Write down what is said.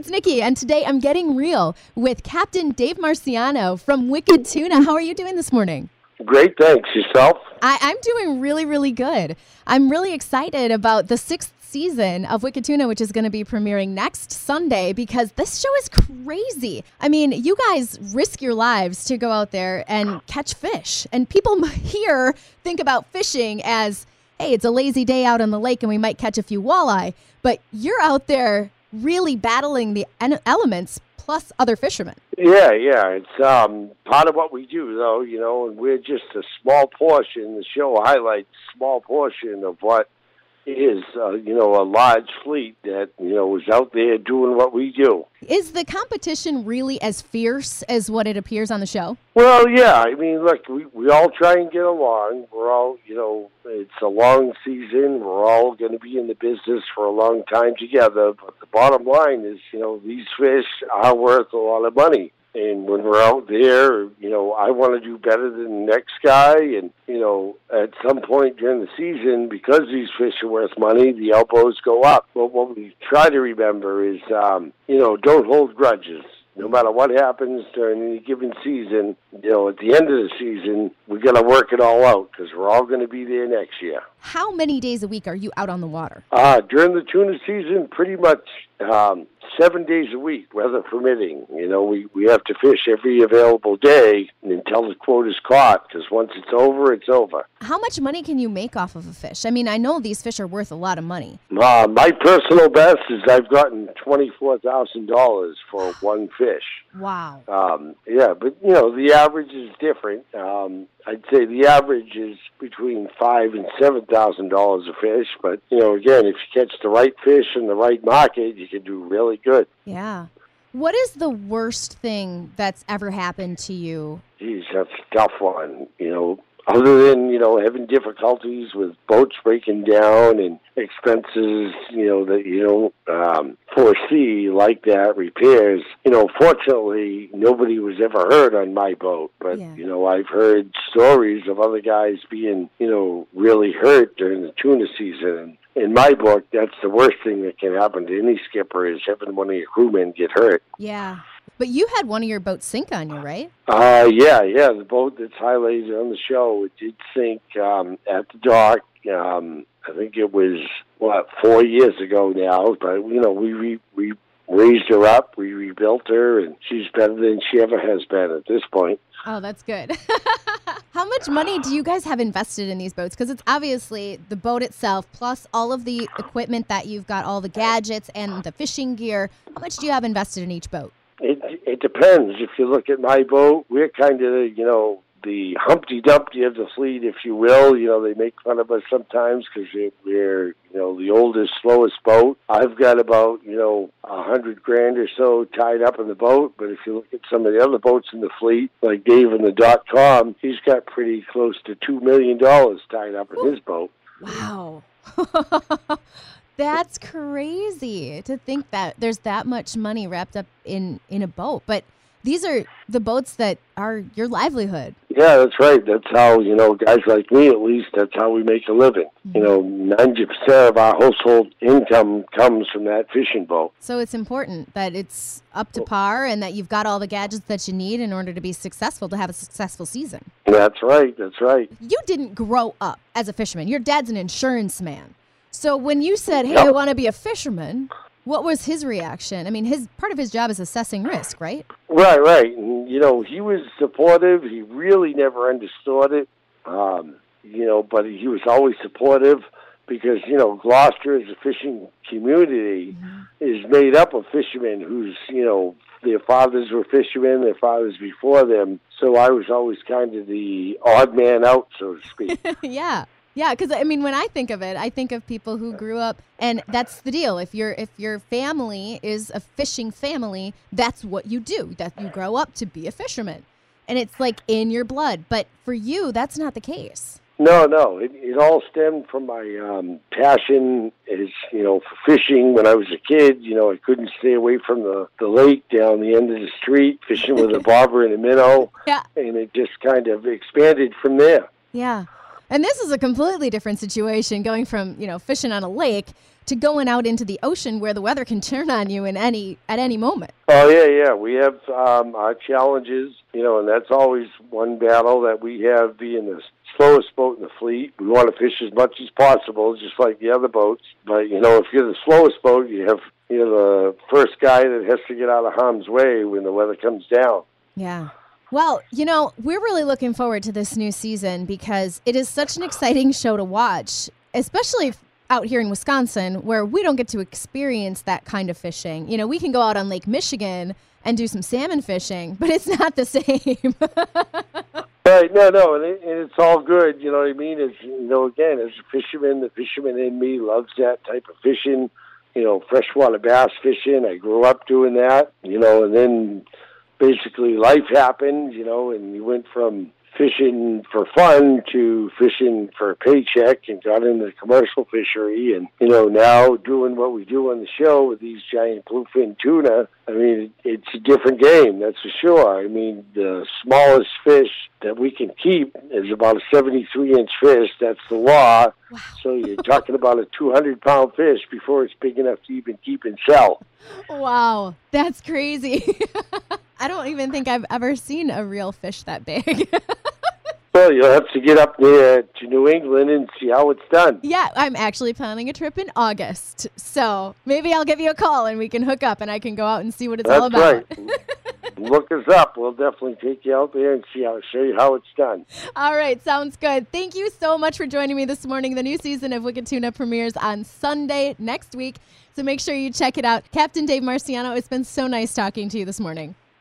it's Nikki, and today I'm getting real with Captain Dave Marciano from Wicked Tuna. How are you doing this morning? Great, thanks. Yourself? I, I'm doing really, really good. I'm really excited about the sixth season of Wicked Tuna, which is going to be premiering next Sunday because this show is crazy. I mean, you guys risk your lives to go out there and catch fish. And people here think about fishing as, hey, it's a lazy day out on the lake and we might catch a few walleye. But you're out there really battling the en- elements plus other fishermen. Yeah, yeah. It's um, part of what we do, though, you know, and we're just a small portion. The show highlights small portion of what is, uh, you know, a large fleet that, you know, is out there doing what we do. Is the competition really as fierce as what it appears on the show? Well, yeah. I mean, look, we, we all try and get along. We're all, you know, it's a long season. We're all going to be in the business for a long time together. But the bottom line is, you know, these fish are worth a lot of money. And when we're out there, you know, I want to do better than the next guy. And, you know, at some point during the season, because these fish are worth money, the elbows go up. But what we try to remember is, um, you know, don't hold grudges. No matter what happens during any given season, you know, at the end of the season, we got to work it all out because we're all going to be there next year. How many days a week are you out on the water? Uh, during the tuna season, pretty much um, seven days a week, weather permitting. You know, we, we have to fish every available day until the quota's caught because once it's over, it's over. How much money can you make off of a fish? I mean, I know these fish are worth a lot of money. Uh, my personal best is I've gotten $24,000 for one fish. Wow. Um, yeah, but, you know, the average is different. Um, I'd say the average is between five and seven thousand dollars a fish. But you know, again, if you catch the right fish in the right market, you can do really good. Yeah. What is the worst thing that's ever happened to you? Geez, that's a tough one. You know, other than you know having difficulties with boats breaking down and expenses you know that you don't um, foresee like that repairs you know fortunately nobody was ever hurt on my boat but Yeah. you know i've heard stories of other guys being you know really hurt during the tuna season and in my book that's the worst thing that can happen to any skipper is having one of your crewmen get hurt Yeah. But you had one of your boats sink on you, right? Uh, yeah, yeah. The boat that's highlighted on the show it did sink um, at the dock. Um, I think it was what four years ago now. But you know, we re- we raised her up, we rebuilt her, and she's better than she ever has been at this point. Oh, that's good. How much money do you guys have invested in these boats? Because it's obviously the boat itself, plus all of the equipment that you've got, all the gadgets and the fishing gear. How much do you have invested in each boat? It depends. If you look at my boat, we're kind of you know the Humpty Dumpty of the fleet, if you will. You know they make fun of us sometimes because we're you know the oldest, slowest boat. I've got about you know a hundred grand or so tied up in the boat. But if you look at some of the other boats in the fleet, like Dave in the dot com, he's got pretty close to two million dollars tied up in his boat. Wow. That's crazy to think that there's that much money wrapped up in in a boat. But these are the boats that are your livelihood. Yeah, that's right. That's how, you know, guys like me at least, that's how we make a living. You mm-hmm. know, 90% of our household income comes from that fishing boat. So it's important that it's up to par and that you've got all the gadgets that you need in order to be successful to have a successful season. That's right. That's right. You didn't grow up as a fisherman. Your dad's an insurance man. So when you said, "Hey, I want to be a fisherman," what was his reaction? I mean, his part of his job is assessing risk, right? Right, right. And, you know, he was supportive. He really never understood it, um, you know, but he was always supportive because, you know, Gloucester as a fishing community is made up of fishermen whose, you know, their fathers were fishermen, their fathers before them. So I was always kind of the odd man out, so to speak. yeah. Yeah, because I mean, when I think of it, I think of people who grew up, and that's the deal. If your if your family is a fishing family, that's what you do. That you grow up to be a fisherman, and it's like in your blood. But for you, that's not the case. No, no. It, it all stemmed from my um, passion, is you know, for fishing. When I was a kid, you know, I couldn't stay away from the the lake down the end of the street, fishing with a bobber and a minnow, Yeah. and it just kind of expanded from there. Yeah. And this is a completely different situation going from, you know, fishing on a lake to going out into the ocean where the weather can turn on you in any at any moment. Oh yeah, yeah. We have um, our challenges, you know, and that's always one battle that we have being the slowest boat in the fleet. We want to fish as much as possible, just like the other boats. But you know, if you're the slowest boat, you have you know the first guy that has to get out of harm's way when the weather comes down. Yeah. Well, you know, we're really looking forward to this new season because it is such an exciting show to watch, especially out here in Wisconsin where we don't get to experience that kind of fishing. You know, we can go out on Lake Michigan and do some salmon fishing, but it's not the same. right, no, no, and, it, and it's all good. You know what I mean? It's you know, again, as a fisherman, the fisherman in me loves that type of fishing. You know, freshwater bass fishing. I grew up doing that. You know, and then basically life happened. You know, and you went from fishing for fun to fishing for a paycheck and got into the commercial fishery and you know now doing what we do on the show with these giant bluefin tuna i mean it's a different game that's for sure i mean the smallest fish that we can keep is about a 73 inch fish that's the law wow. so you're talking about a 200 pound fish before it's big enough to even keep and sell wow that's crazy I don't even think I've ever seen a real fish that big. Well, you'll have to get up there to New England and see how it's done. Yeah, I'm actually planning a trip in August. So maybe I'll give you a call and we can hook up and I can go out and see what it's That's all about. right. Look us up. We'll definitely take you out there and see how show you how it's done. All right, sounds good. Thank you so much for joining me this morning. The new season of Wicked Tuna premieres on Sunday next week. So make sure you check it out. Captain Dave Marciano, it's been so nice talking to you this morning.